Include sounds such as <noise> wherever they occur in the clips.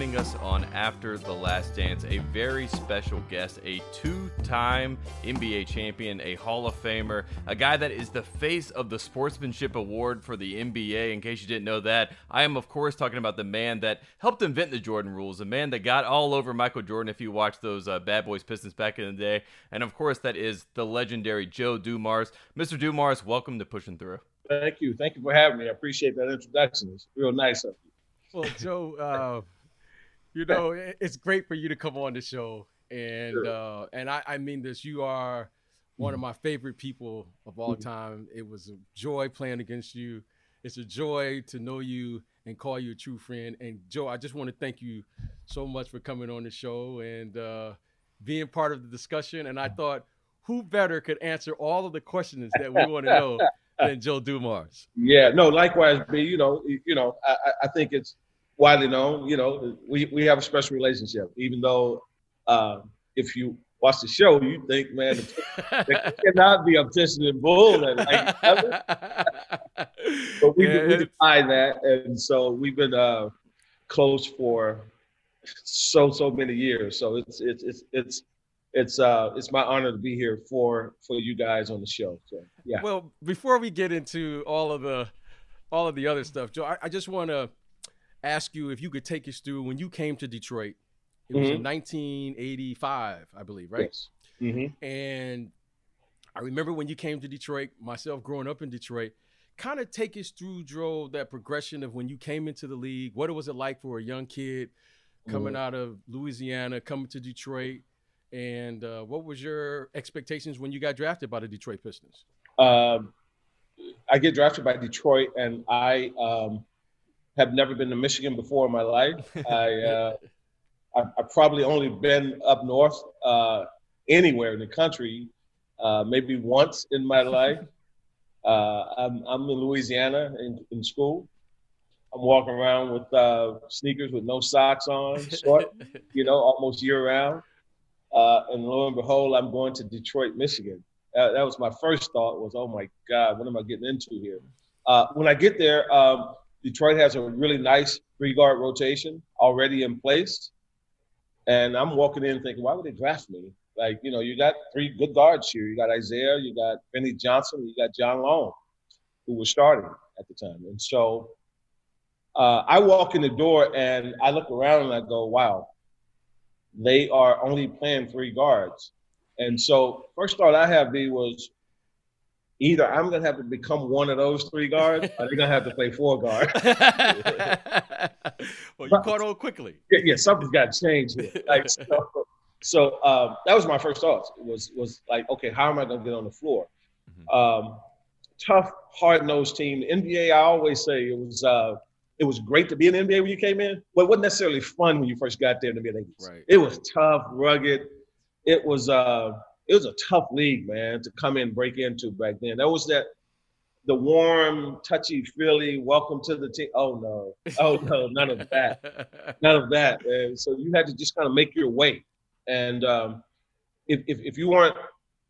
And now joining us on After the Last Dance, a very special guest, a two time NBA champion, a Hall of Famer, a guy that is the face of the Sportsmanship Award for the NBA. In case you didn't know that, I am, of course, talking about the man that helped invent the Jordan rules, a man that got all over Michael Jordan if you watched those uh, Bad Boys Pistons back in the day. And of course, that is the legendary Joe Dumars. Mr. Dumars, welcome to Pushing Through. Thank you. Thank you for having me. I appreciate that introduction. It's real nice of you. Well, Joe, uh, you know, it's great for you to come on the show. And sure. uh, and I, I mean this, you are one of mm-hmm. my favorite people of all mm-hmm. time. It was a joy playing against you. It's a joy to know you and call you a true friend. And Joe, I just want to thank you so much for coming on the show and uh, being part of the discussion. And I mm-hmm. thought, who better could answer all of the questions that we want to know <laughs> than Joe Dumars? Yeah, no, likewise, B. You know, you know, I, I think it's widely known. You know, we, we have a special relationship, even though uh, if you watch the show, you think, man, there <laughs> cannot be a Piston and Bull. And like, but we, yeah, we defy that, and so we've been uh, close for so so many years. So it's it's it's it's it's uh it's my honor to be here for for you guys on the show. So yeah. Well, before we get into all of the all of the other stuff, Joe, I, I just want to ask you if you could take us through when you came to Detroit. It was mm-hmm. in 1985, I believe, right? Yes. Mm-hmm. And I remember when you came to Detroit, myself growing up in Detroit. Kind of take us through, Joe, that progression of when you came into the league. What was it like for a young kid coming mm-hmm. out of Louisiana, coming to Detroit? And uh, what was your expectations when you got drafted by the Detroit Pistons? Um, I get drafted by Detroit, and I um, have never been to Michigan before in my life. <laughs> I, uh, I have probably only been up north uh, anywhere in the country, uh, maybe once in my <laughs> life. Uh, I'm, I'm in Louisiana in, in school. I'm walking around with uh, sneakers with no socks on, <laughs> short, you know, almost year round. Uh, and lo and behold, I'm going to Detroit, Michigan. that was my first thought was, oh my God, what am I getting into here? when I get there, um, Detroit has a really nice three guard rotation already in place. And I'm walking in thinking, why would they draft me? Like, you know, you got three good guards here. You got Isiah, you got Vinnie Johnson, you got John Long, who was starting at the time. And so uh, I walk in the door and I look around and I go, wow, they are only playing three guards. And so first thought I have B was, either I'm going to have to become one of those three guards, or they're going to have to play four guards. <laughs> well, you caught on quickly. Yeah, yeah something's got to change here. Like, <laughs> so, so um, that was my first thoughts. Was was like, okay, how am I going to get on the floor? Mm-hmm. Um, tough, hard nosed team. The NBA, I always say it was. Uh, it was great to be in the NBA when you came in, but it wasn't necessarily fun when you first got there in the mid 80s. Right. It was tough, rugged. It was uh, it was a tough league, man, to come in break into back then. That was that the warm, touchy feely welcome to the team. Oh no, oh no, none of that, <laughs> none of that. And so you had to just kind of make your way. And um, if, if if you weren't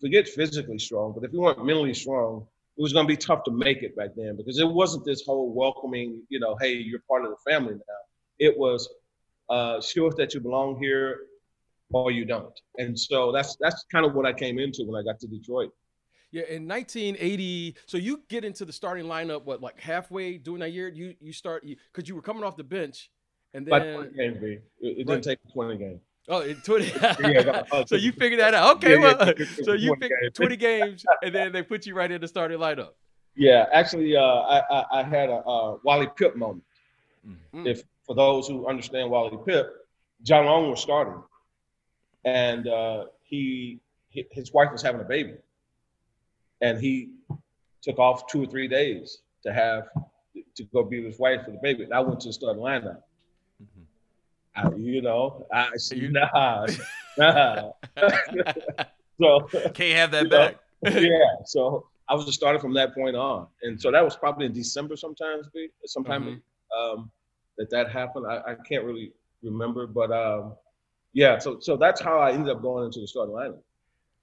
forget physically strong, but if you weren't mentally strong, it was going to be tough to make it back then because it wasn't this whole welcoming, you know, hey, you're part of the family now. It was uh, sure that you belong here or you don't. And so that's that's kind of what I came into when I got to Detroit. Yeah, in 1980, so you get into the starting lineup what like halfway during that year. You you start because you, you, were coming off the bench, and then 20 games, it, it didn't take 20 games. Oh, 20. <laughs> yeah, <laughs> so you figured that out. Okay, yeah, well, yeah, <laughs> so you picked 20 games, and then they put you right in the starting lineup. Yeah, actually, uh, I, I, I had a uh, Wally Pipp moment. Mm-hmm. If for those who understand Wally Pipp, John Long was starting and uh, he his wife was having a baby, and he took off two or three days to have to go be with his wife for the baby. And I went to the starting lineup. Mm-hmm. I, you know, I said, nah, <laughs> nah. <laughs> so can't have that back. Know, <laughs> yeah, so I was just starting from that point on, and so that was probably in December sometimes, sometime mm-hmm. um, that that happened. I, I can't really remember, but um, yeah, so so that's how I ended up going into the starting lineup.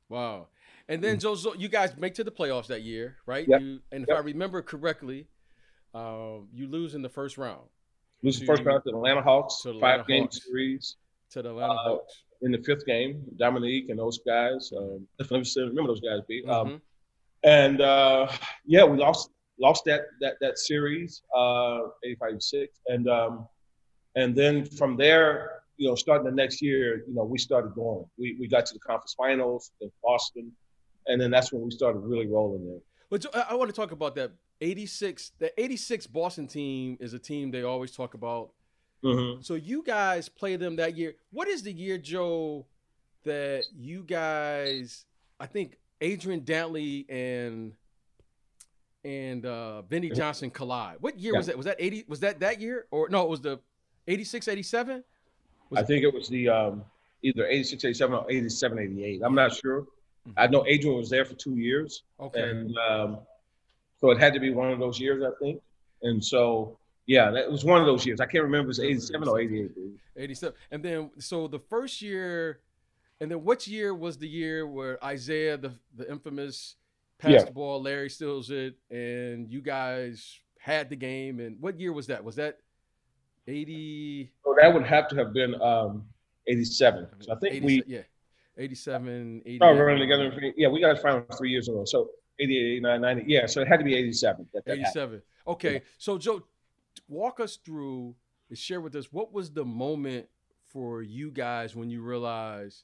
Wow. And then mm-hmm. Joe, you guys make to the playoffs that year, right? Yep. You, and if yep. I remember correctly, um, you lose in the first round. Lose the first round to the Atlanta Hawks, the five Atlanta game Hawks. series. to the Atlanta Uh, Hawks. in the fifth game, Dominique and those guys. Um, still remember those guys, beat. Um, Mhm. and uh, yeah, we lost lost that that that series, uh, 85-6. and um, and then from there, you know, starting the next year, you know, we started going. We we got to the conference finals in Boston, and then that's when we started really rolling there. But I, I want to talk about that 86. The 86 Boston team is a team they always talk about. Mm-hmm. So you guys play them that year. What is the year, Joe, that you guys? I think Adrian Dantley and and uh Vinnie Johnson collide. What year was that? Was that 80? Was that that year or no? It was the 86, 87. Was I think it was the um, either 86, 87 or 87, 88. I'm not sure. I know Adrian was there for two years. Okay. And um, so it had to be one of those years, I think. And so, yeah, that was one of those years. I can't remember if it was 87 or 88. 87. And then so the first year, and then which year was the year where Isiah, the the infamous passed Yeah. the ball, Larry steals it, and you guys had the game. And what year was that? Was that 80? So that would have to have been um, 87. So I think 80 we yeah, 87, 88. started running together. for- Yeah, we got final three years ago. So 88, 89, 90. Yeah, so it had to be 87. That, that happened. 87. Okay, so Joe, walk us through and share with us what was the moment for you guys when you realized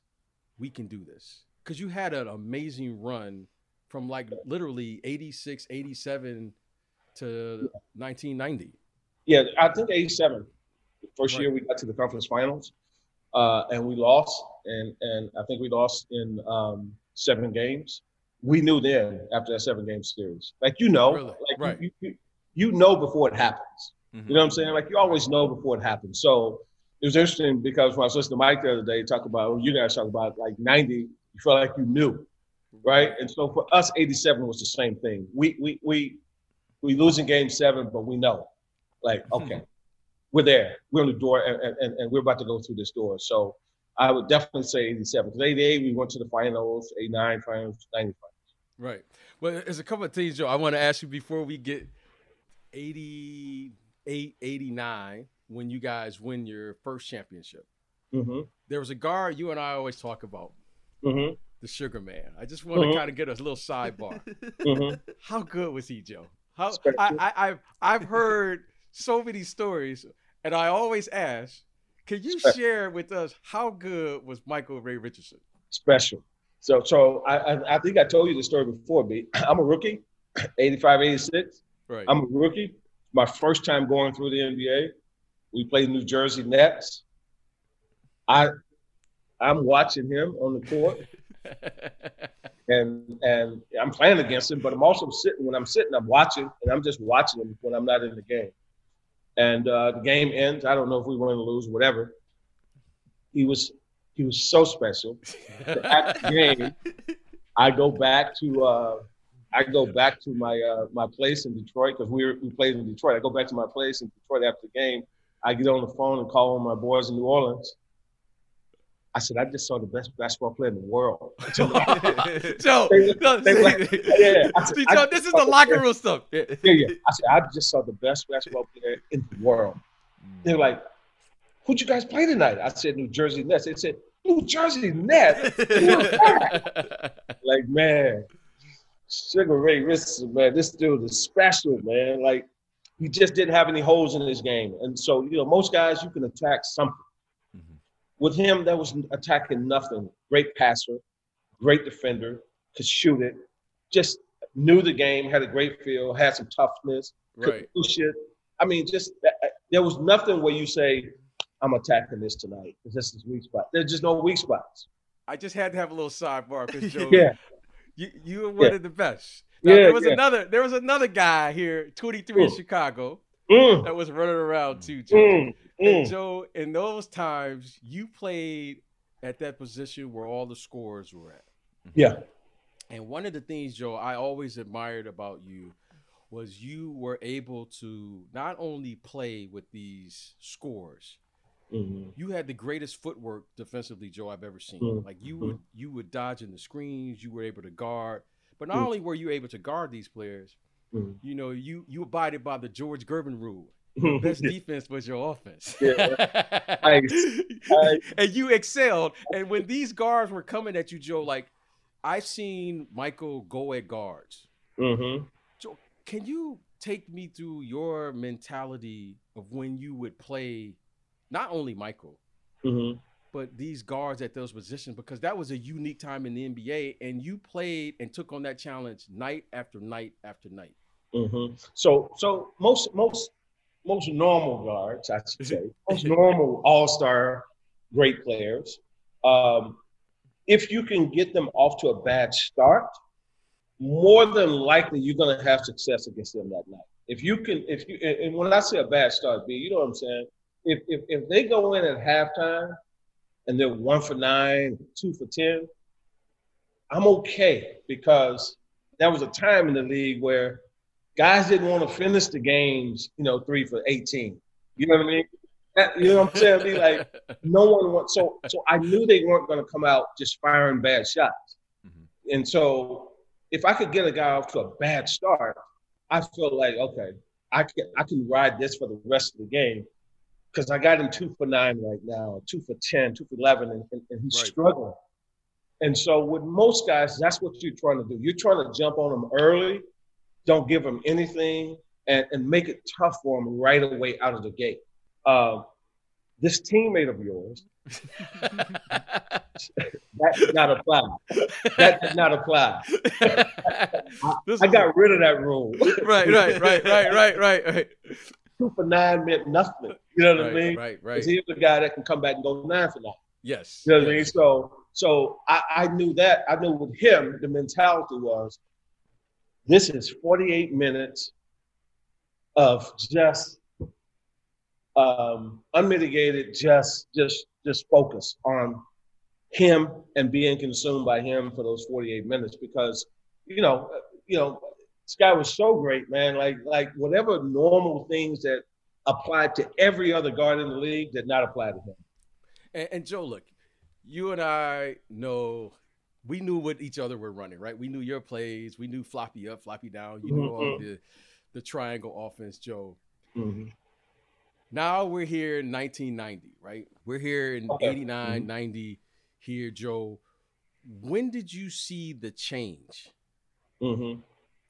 we can do this? Because you had an amazing run from like literally 86, 87 to 1990. Yeah, I think 87. First Right. year we got to the conference finals, uh, and we lost, and and I think we lost in um, seven games. We knew then after that seven game series, like you know, Really? like Right. you, you, you know before it happens. Mhm. You know what I'm saying? Like you always know before it happens. So it was interesting because when I was listening to Mike the other day talk about, you guys talk about like 90, you felt like you knew, right? And so for us, 87 was the same thing. We we we we lose in game seven, but we know, like <laughs> okay, we're there, we're on the door, and, and, and we're about to go through this door. So I would definitely say 87. Because 88, we went to the finals, 89 finals, 90 finals. Right. Well, there's a couple of things, Joe, I want to ask you before we get 88, 89, when you guys win your first championship. Mm-hmm. There was a guard you and I always talk about, Mm-hmm. the Sugar Man. I just want to Mhm. kind of get a little sidebar. <laughs> Mm-hmm. How good was he, Joe? How I, I I've I've heard so many stories, and I always ask, can you Special. share with us how good was Michael Ray Richardson? special. So, so I, I, I think I told you the story before, B. <clears throat> I'm a rookie, <clears throat> 85, 86. Right. I'm a rookie. My first time going through the NBA. We played New Jersey Nets. I, I'm watching him on the court, <laughs> and and I'm playing against him, but I'm also sitting. When I'm sitting, I'm watching, and I'm just watching him when I'm not in the game. And uh, the game ends. I don't know if we win or lose, whatever. He was he was so special. <laughs> After the game, I go back to uh, I go back to my uh, my place in Detroit because we were, we played in Detroit. I go back to my place in Detroit after the game. I get on the phone and call of my boys in New Orleans. I said, I just saw the best basketball player in the world. <laughs> <laughs> Joe, They- no, they see- like- yeah, said, Joe, this is the locker room stuff. Yeah, yeah. I said, I just saw the best basketball player in the world. They're like, who'd you guys play tonight? I said, New Jersey Nets. They said, New Jersey Nets? Who is that? <laughs> like, man, Sugar Ray Richardson, man, this dude is special, man. Like, he just didn't have any holes in his game. And so, you know, most guys, you can attack something. With him, that was attacking nothing. Great passer, great defender, could shoot it, just knew the game, had a great feel, had some toughness, could right. push it. I mean, just uh, there was nothing where you say, I'm attacking this tonight because this is weak spot. There's just no weak spots. I just had to have a little sidebar because <laughs> Joe, Yeah. you you were one Yeah. of the best. Now, Yeah, there was yeah. another there was another guy here, 23 in Mm. Chicago, Mm, that was running around too, Joe. mm, And mm. Joe, in those times, you played at that position where all the scores were at. Yeah. And one of the things, Joe, I always admired about you was you were able to not only play with these scores, Mhm. you had the greatest footwork defensively, Joe, I've ever seen. Mm. Like you would you would dodge in the screens, you were able to guard. But not Mm. only were you able to guard these players, Mm. you know, you you abided by the George Gervin rule. <laughs> best defense was your offense. Yeah. <laughs> Nice. Nice. and you excelled. And when these guards were coming at you, Joe, like I've seen Michael go at guards. Mm-hmm. Joe, can you take me through your mentality of when you would play not only Michael, Mm-hmm. but these guards at those positions because that was a unique time in the NBA and you played and took on that challenge night after night after night. Mm-hmm. So, so most most most normal guards, I should say, most normal All Star great players, um, if you can get them off to a bad start, more than likely you're going to have success against them that night. If you can, if you, and- when I say a bad start, B, you know what I'm saying. If if if they go in at halftime and they're one for nine, two for ten, I'm okay because there was a time in the league where guys didn't want to finish the games, you know, three for 18. You know what I mean? That- you know what I'm saying? Be like, no one wants. So, so I knew they weren't going to come out just firing bad shots. Mhm. And so, if I could get a guy off to a bad start, I feel like okay, I can I can ride this for the rest of the game because I got him two for nine right now, two for 10, two for 11, and, and, and he's Right. struggling. And so, with most guys, that's what you're trying to do. You're trying to jump on them early, don't give them anything, and, and make it tough for them right away out of the gate. Um, this teammate of yours, <laughs> that did not apply. That did not apply. <laughs> This I got rid of that rule. right, right, right, right, right, right, right. Two for nine meant nothing. You know what I Right, mean? right, Because right. he's the guy that can come back and go nine for nine. Yes. You know what I mean? So, so I, I knew that. I knew with him, the mentality was, this is 48 minutes of just um, unmitigated, just, just, just focus on him and being consumed by him for those 48 minutes because, you know, you know, this guy was so great, man. Like, like whatever normal things that applied to every other guard in the league did not apply to him. And, and Joe, look, you and I know we knew what each other were running, right? We knew your plays. We knew floppy up, floppy down. You knew all the the triangle offense, Joe. Mm-hmm. Now we're here in 1990, right? We're here in Okay. 89, 90 here, Joe. When did you see the change? Mm-hmm.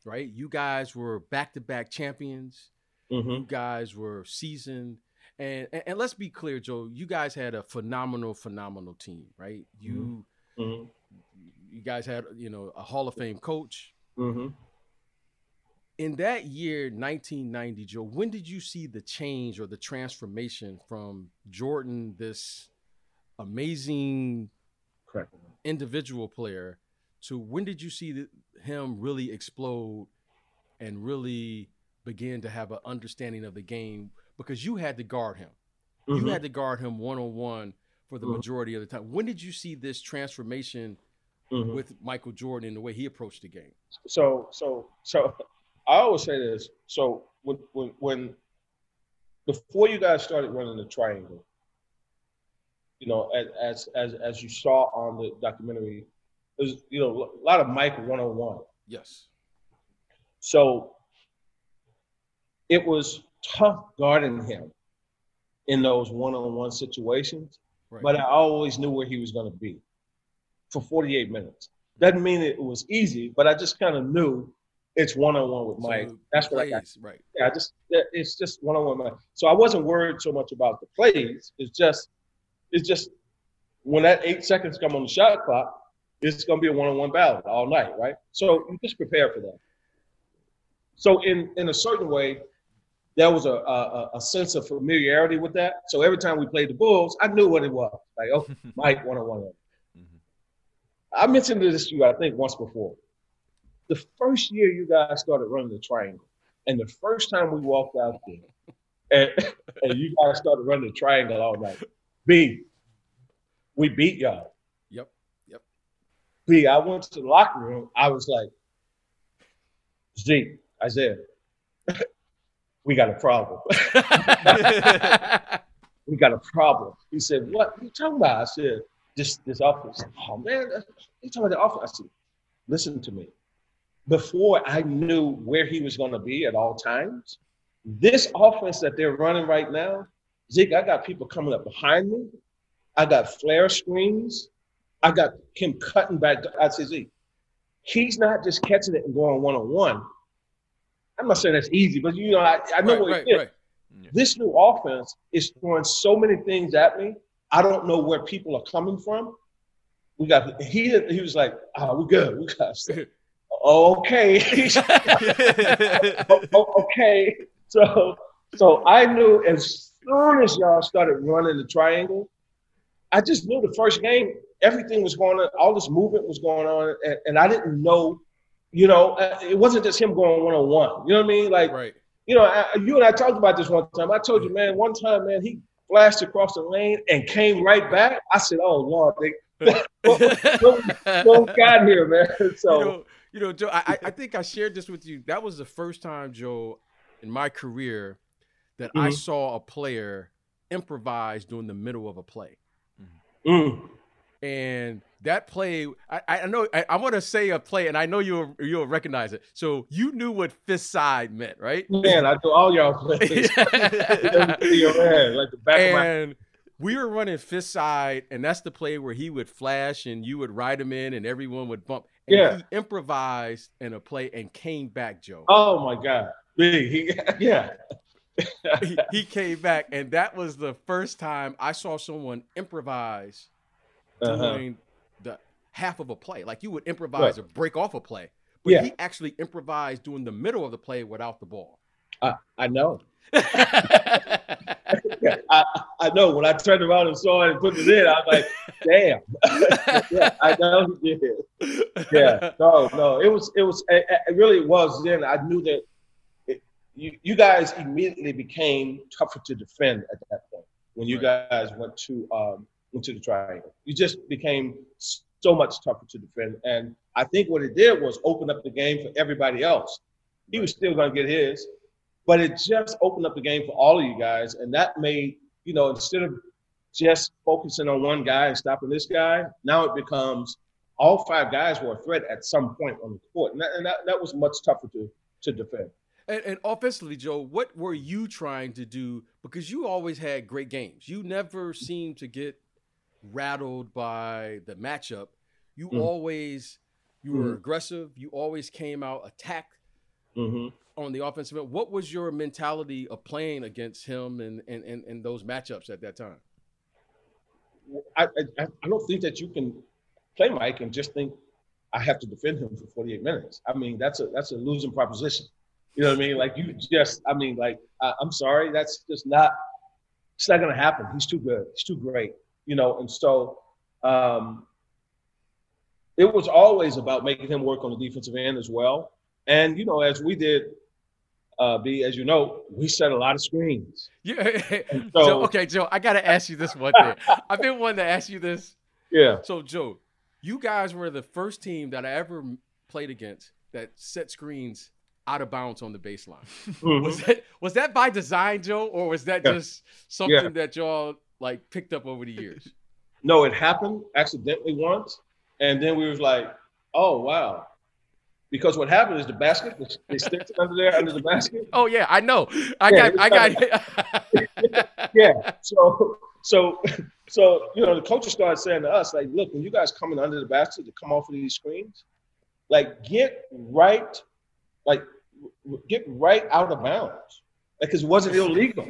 Right? You guys were back-to-back champions. Mm-hmm. You guys were seasoned. And, and and let's be clear, Joe, you guys had a phenomenal, phenomenal team, right? You Mm-hmm. You guys had, you know, a Hall of Fame coach. Mm-hmm. In that year, 1990, Joe, when did you see the change or the transformation from Jordan, this amazing Correct. individual player, to when did you see the, him really explode and really begin to have an understanding of the game? Because you had to guard him. Mhm. You had to guard him one on one for the Mhm. majority of the time. When did you see this transformation Mhm. with Michael Jordan and the way he approached the game? So, so, so, <laughs> I always say this. So, when, when, when, before you guys started running the triangle, you know, as as as, as you saw on the documentary, there's you know a lot of Mike one on one. Yes. So, it was tough guarding him in those one on one situations. Right. but I always knew where he was going to be for 48 minutes. Doesn't mean it was easy, but I just kind of knew it's one on one with Mike. the That's what I got. right. Yeah, I just it's just one on one Mike. So I wasn't worried so much about the plays. It's just it's just when that eight seconds come on the shot clock, it's going to be a one on one battle all night, right? So you just prepare for that. So in in a certain way, there was a, a a sense of familiarity with that. So every time we played the Bulls, I knew what it was. Like, oh, <laughs> Mike one on one. I mentioned this to you, I think, once before. The first year you guys started running the triangle, and the first time we walked out there, and, <laughs> and you guys started running the triangle all night. B, we beat y'all. Yep. Yep. B, I went to the locker room. I was like, Z, Isiah, <laughs> we got a problem. <laughs> we got a problem. He said, What are you talking about? I said, This this office. Oh man, you talking about the office? I said, Listen to me. Before I knew where he was going to be at all times, This offense that they're running right now, Zeke, I got people coming up behind me. I got flare screens. I got him cutting back. I said, Zeke, he's not just catching it and going one on one. I'm not saying that's easy, but you know, I, I know right, what right, it is. right. This new offense is throwing so many things at me. I don't know where people are coming from. We got he he was like, oh, we good. We got <laughs> okay. <laughs> okay. So so I knew as soon as y'all started running the triangle, I just knew the first game, everything was going on, all this movement was going on, and, and I didn't know, you know, it wasn't just him going one on one. You know what I mean? Like, Right. you know, I, you and I talked about this one time. I told you, man, one time, man, he flashed across the lane and came right back. I said, oh Lord, they what, what, what got here, man? <laughs> So you know, you know, Joe, I, I- I think I shared this with you. That was the first time, Joe, in my career that I Mhm. saw a player improvise during the middle of a play. mm, And that play, I, I know I, I want to say a play, and I know you'll you'll recognize it. So you knew what fist side meant, right? man, I do all y'all plays. Your <laughs> man, like the back of my and we were running fist side, and that's the play where he would flash and you would ride him in, and everyone would bump. And Yeah. he improvised in a play and came back, Joe. Oh my God, big. He, <laughs> yeah, he, he came back, and that was the first time I saw someone improvise uh-huh. doing the half of a play. Like you would improvise Right. or break off a play, but Yeah. he actually improvised doing the middle of the play without the ball. I, I know. <laughs> I, I know. When I turned around and saw it and put it in, I was like, damn. <laughs> yeah, I know he did. Yeah, no, no. It was, it was, it, it really was. Then I knew that it, you, you guys immediately became tougher to defend at that point when you guys went to um, went to the triangle. You just became so much tougher to defend, and I think what it did was open up the game for everybody else. He was still going to get his, but it just opened up the game for all of you guys, and that made you know instead of just focusing on one guy and stopping this guy, now it becomes all five guys were a threat at some point on the court, and that, and that, that was much tougher to to defend. And, and offensively, Joe, what were you trying to do? Because you always had great games. You never seemed to get rattled by the matchup. You Mm. always you were Mhm. aggressive. You always came out attack hmm on the offensive end. What was your mentality of playing against him and and, and, and those matchups at that time? I, I I don't think that you can play Mike and just think I have to defend him for 48 minutes. I mean that's a that's a losing proposition. You know what I mean? Like you just I mean like I, I'm sorry that's just not it's not gonna happen. He's too good. He's too great. You know and so um, it was always about making him work on the defensive end as well. And you know as we did. Uh, B, as you know, we set a lot of screens. Yeah. <laughs> So, so- okay, Joe, I gotta ask you this one thing. <laughs> I've been wanting to ask you this. Yeah. So, Joe, you guys were the first team that I ever played against that set screens out of bounds on the baseline. Mhm. Was that was that by design, Joe, or was that Yeah. just something Yeah. that y'all like picked up over the years? <laughs> No, it happened accidentally once, and then we was like, "Oh wow," because what happened is the basket, they- they stick it under there under the basket. Oh yeah, I know. I Yeah, got I got <laughs> Yeah, so so so you know the coaches started saying to us like, "Look, when you guys coming under the basket to come off of these screens, like get right, like get right out of bounds." Because it wasn't illegal,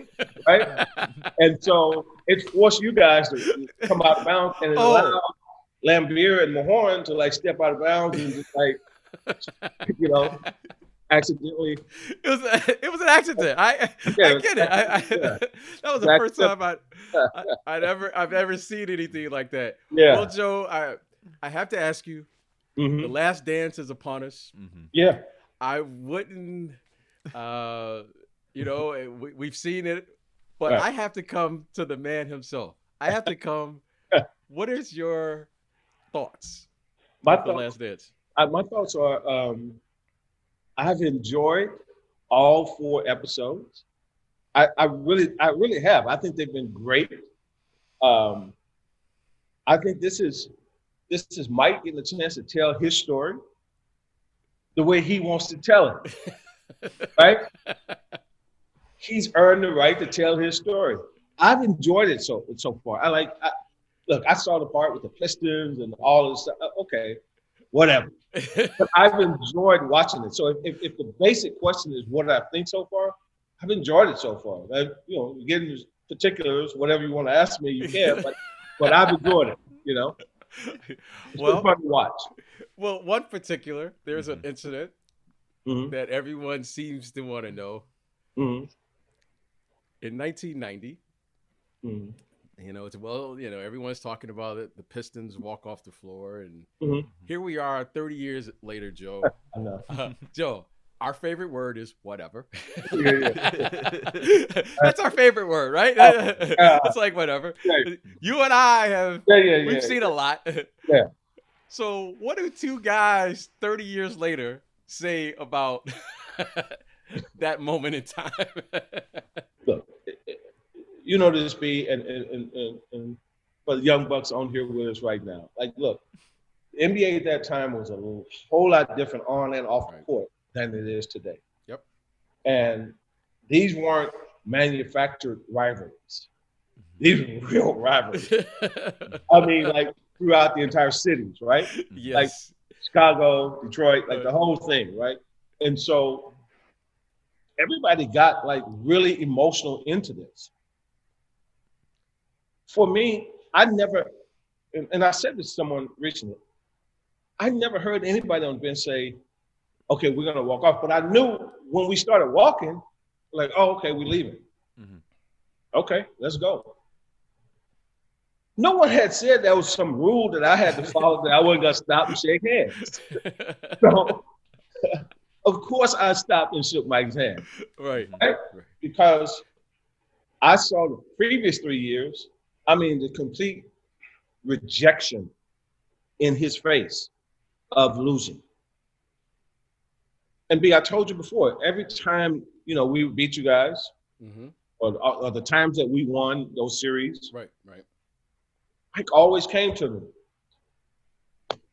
right? <laughs> And so it forced you guys to come out of bounds and it Oh. allowed Laimbeer and Mahorn to like step out of bounds and just like, <laughs> you know, accidentally. it was a, it was an accident. I I get it. I, I, <laughs> yeah. that was the first time I, I I'd ever I've ever seen anything like that. Yeah. Well, Joe, I I have to ask you. The Mhm. last dance is upon us. Mhm. Yeah. I wouldn't, uh, you know, we, we've seen it, but Right. I have to come to the man himself. I have to come. <laughs> what is your thoughts My on the thoughts, last dance? I, my thoughts are um, I've enjoyed all four episodes. I, I really, I really have. I think they've been great. Um, I think this is this is Mike getting a chance to tell his story the way he wants to tell it, <laughs> right? <laughs> he's earned the right to tell his story. I've enjoyed it so so far. I like. I, look, I saw the part with the Pistons and all this stuff. Uh, okay, whatever. <laughs> but I've enjoyed watching it. So if, if, if, the basic question is what did I think so far, I've enjoyed it so far. I, you know, getting particulars, whatever you want to ask me, you can. But <laughs> but I've enjoyed it. You know, it's well, fun to watch. Well, one particular, there's an incident mm-hmm. that everyone seems to want to know. Mm-hmm. In 1990, mm-hmm. You know, it's well, you know, everyone's talking about it. The Pistons walk off the floor, and mm-hmm. here we are, thirty years later, Joe. <laughs> <laughs> Uh, Joe, our favorite word is whatever. <laughs> Yeah, yeah. That's our favorite word, right? Uh, it's like whatever. Yeah. You and I have we've seen a lot. Yeah. So, what do two guys 30 years later say about <laughs> that moment in time? <laughs> Look, you know this be and and, and, and for the young bucks on here with us right now. Like, look, NBA at that time was a whole lot different on and off the court than it is today. Yep. And these weren't manufactured rivalries. Mm-hmm. These were real rivalries. <laughs> I mean, like throughout the entire cities, right? Yes. Like Chicago, Detroit, like the whole thing, right? And so everybody got like really emotional into this for me, I never, and, and I said this to someone recently, I never heard anybody on bench say, okay, we're going to walk off. But I knew when we started walking, like, oh, okay, we're leaving. Mm-hmm. Okay, let's go. No one had said there was some rule that I had to follow that I wasn't to stop and shake hands. <laughs> so, of course, I stopped and shook Mike's hand. Right. right. Because I saw the previous three years I mean, the complete rejection in his face of losing. And B, I told you before, every time, you know, we beat you guys, mm-hmm. or, or, the times that we won those series. Right, right. Mike always came to them.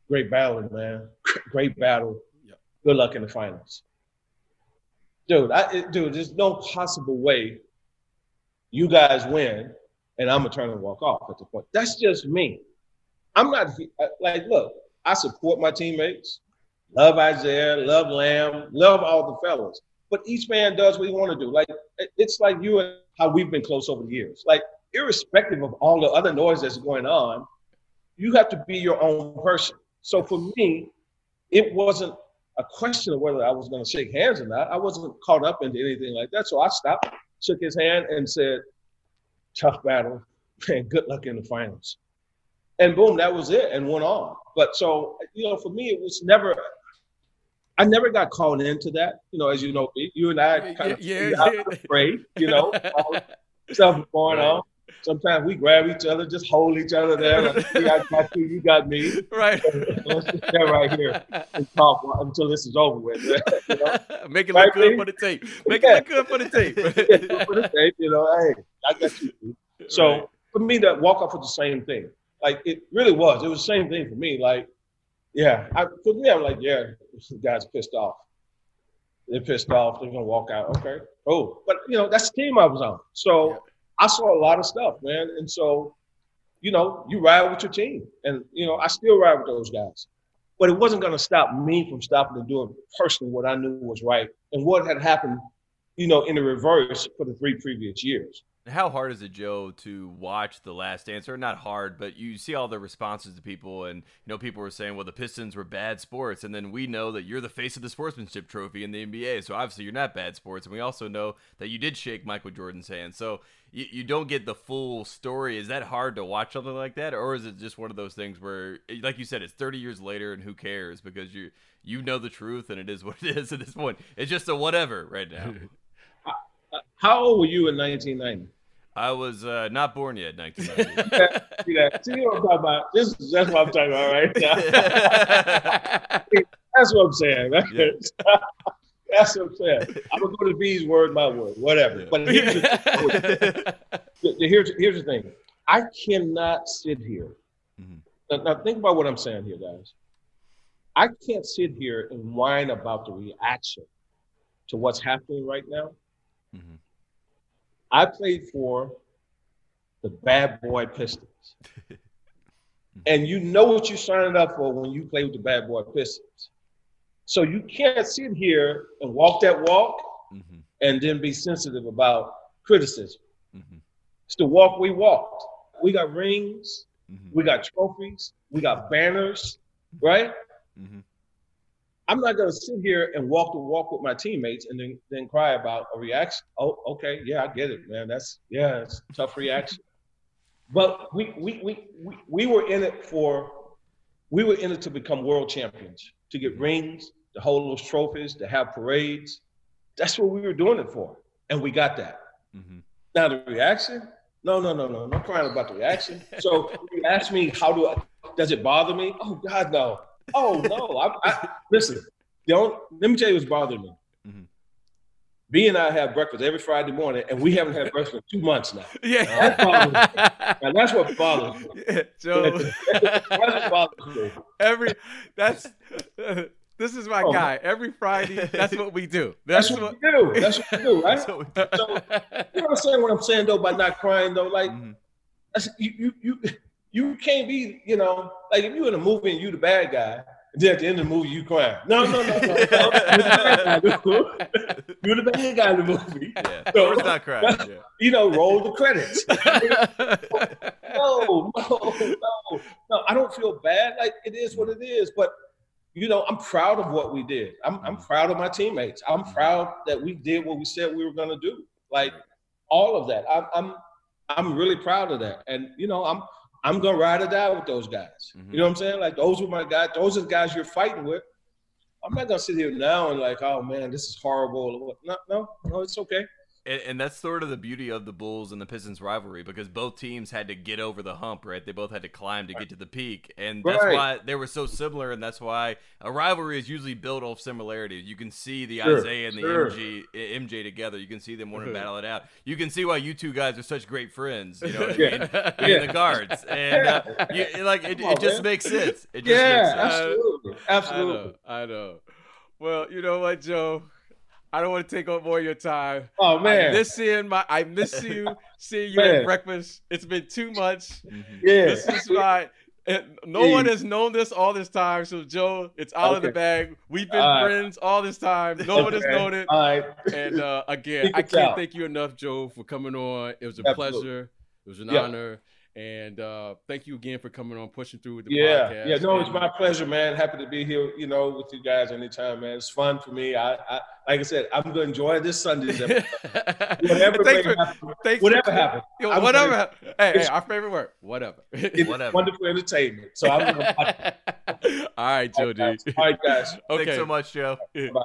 Great battle, man. Great battle. Good luck in the finals. Dude, I, dude, there's no possible way you guys win and I'm gonna turn and walk off at the point. That's just me. I'm not like, look, I support my teammates, love Isiah, love Lamb, love all the fellas. But each man does what he want to do. Like it's like you and how we've been close over the years. Like irrespective of all the other noise that's going on, you have to be your own person. So for me, it wasn't a question of whether I was going to shake hands or not. I wasn't caught up into anything like that. So I stopped, shook his hand, and said, tough battle, and good luck in the finals. And boom, that was it, and went on. But so you know, for me, it was never. I never got called into that. You know, as you know, you and I kind of yeah, yeah. afraid. You know, <laughs> stuff going right. on. Sometimes we grab each other, just hold each other there. I got you, you got me. <laughs> Right. Let's just stay right here and talk until this is over with. <laughs> You know? <laughs> Make it look right, good for the tape. Make yeah. it look good for the tape. yeah, for the tape, you know, hey, I got you. So right. for me, that walk off was the same thing. Like it really was. It was the same thing for me. Like, yeah, I, for me, I'm like, yeah, this guy's pissed off. They're pissed off. They're gonna walk out. Okay. Oh, but you know that's the team I was on. So. I saw a lot of stuff, man. And so, you know, you ride with your team, and you know, I still ride with those guys. But it wasn't going to stop me from stopping and doing personally what I knew was right and what had happened, you know, in the reverse for the three previous years. How hard is it, Joe, to watch The Last Dance? Or not hard, but you see all the responses to people, and you know people were saying, "Well, the Pistons were bad sports," and then we know that you're the face of the sportsmanship trophy in the NBA, so obviously you're not bad sports, and we also know that you did shake Michael Jordan's hand, so you, you don't get the full story. Is that hard to watch something like that, or is it just one of those things where, like you said, it's 30 years later, and who cares because you you know the truth, and it is what it is at this point. It's just a whatever right now. <laughs> How old were you in 1990? I was uh, not born yet, 1990. <laughs> yeah, see, what I'm talking about? This that's what I'm talking about right now. <laughs> that's what I'm saying. Yeah. <laughs> that's what I'm saying. I'm gonna go to B's word my word, whatever. But here's the, here's, here's the thing. I cannot sit here. Mm-hmm. Now, now think about what I'm saying here, guys. I can't sit here and whine about the reaction to what's happening right now. Mm-hmm I played for the bad boy Pistons. <laughs> and you know what you're signing up for when you play with the bad boy Pistons. So you can't sit here and walk that walk mm-hmm. and then be sensitive about criticism. Mm-hmm. It's the walk we walked. We got rings, mm-hmm. we got trophies, we got banners, right? I'm not gonna sit here and walk the walk with my teammates and then then cry about a reaction. Oh, okay, yeah, I get it, man. That's yeah, it's tough reaction. But we, we we we we were in it for we were in it to become world champions, to get rings, to hold those trophies, to have parades. That's what we were doing it for, and we got that. Mm-hmm. Now the reaction, no, no, no, no, no crying about the reaction. So you ask me, how do I? Does it bother me? Oh God, no. Oh no. I, I, listen, don't. Let me tell you what's bothering me. Mm-hmm. B and I have breakfast every Friday morning, and we haven't had breakfast in two months now. <laughs> Yeah, that's, and that's what bothers me. <laughs> Yeah, Joe. that's what bothers me. Every that's. Uh, this is my oh. guy. Every Friday, that's what we do. That's, that's what, what, we do. That's what we do, right? so, you know what I'm saying? What I'm saying though by not crying though, like mm-hmm. that's, you, you you you can't be, you know, like if you're in a movie and you the bad guy, and then at the end of the movie you crying. No, no, no, no. no. <laughs> You're the bad guy in the movie. Yeah, so, not crying. <laughs> Yeah. You know, roll the credits. <laughs> no, no, no, no. I don't feel bad. Like it is what it is, but you know, I'm proud of what we did. I'm, I'm mm. proud of my teammates. I'm mm. proud that we did what we said we were going to do. Like all of that. I'm, I'm, I'm really proud of that. And you know, I'm, I'm gonna ride or die with those guys. Mm-hmm. You know what I'm saying? Like those are my guys. Those are the guys you're fighting with. I'm not gonna sit here now and like, oh man, this is horrible. No, no, no, it's okay. And, and, that's sort of the beauty of the Bulls and the Pistons rivalry because both teams had to get over the hump, right? They both had to climb to get to the peak, and that's right. why they were so similar, and that's why a rivalry is usually built off similarities. You can see the sure, Isiah and the sure. MJ, MJ together. You can see them wanting to battle it out. You can see why you two guys are such great friends. You know what I <laughs> mean? yeah. <laughs> Being the guards, and uh, <laughs> you, like it, it just makes sense. It just yeah, makes sense. absolutely, absolutely. I know, I know. Well, you know what, Joe. I don't want to take up more of your time. Oh man, I miss seeing my. I miss <laughs> you seeing you at breakfast. It's been too much. Mm-hmm. Yeah, this is my. No one has known this all this time. So Joe, it's out okay. of the bag. We've been all friends right. all this time. No okay. one has known it. All right. And uh, again, I can't out. thank you enough, Joe, for coming on. It was a Absolutely. pleasure. It was an yep. honor. And uh, thank you again for coming on, pushing through with the yeah, podcast. Yeah, no, it's my pleasure, man. Happy to be here, you know, with you guys anytime, man. It's fun for me. I, I like I said, I'm gonna enjoy this Sunday. <laughs> <laughs> whatever thanks for, happen, thanks whatever for, happens. whatever. Hey, hey, our favorite word. Whatever. <laughs> whatever. Wonderful entertainment. So I'm gonna All right, Joe All right, guys. All right, guys. Okay. Thanks so much, Joe. Bye.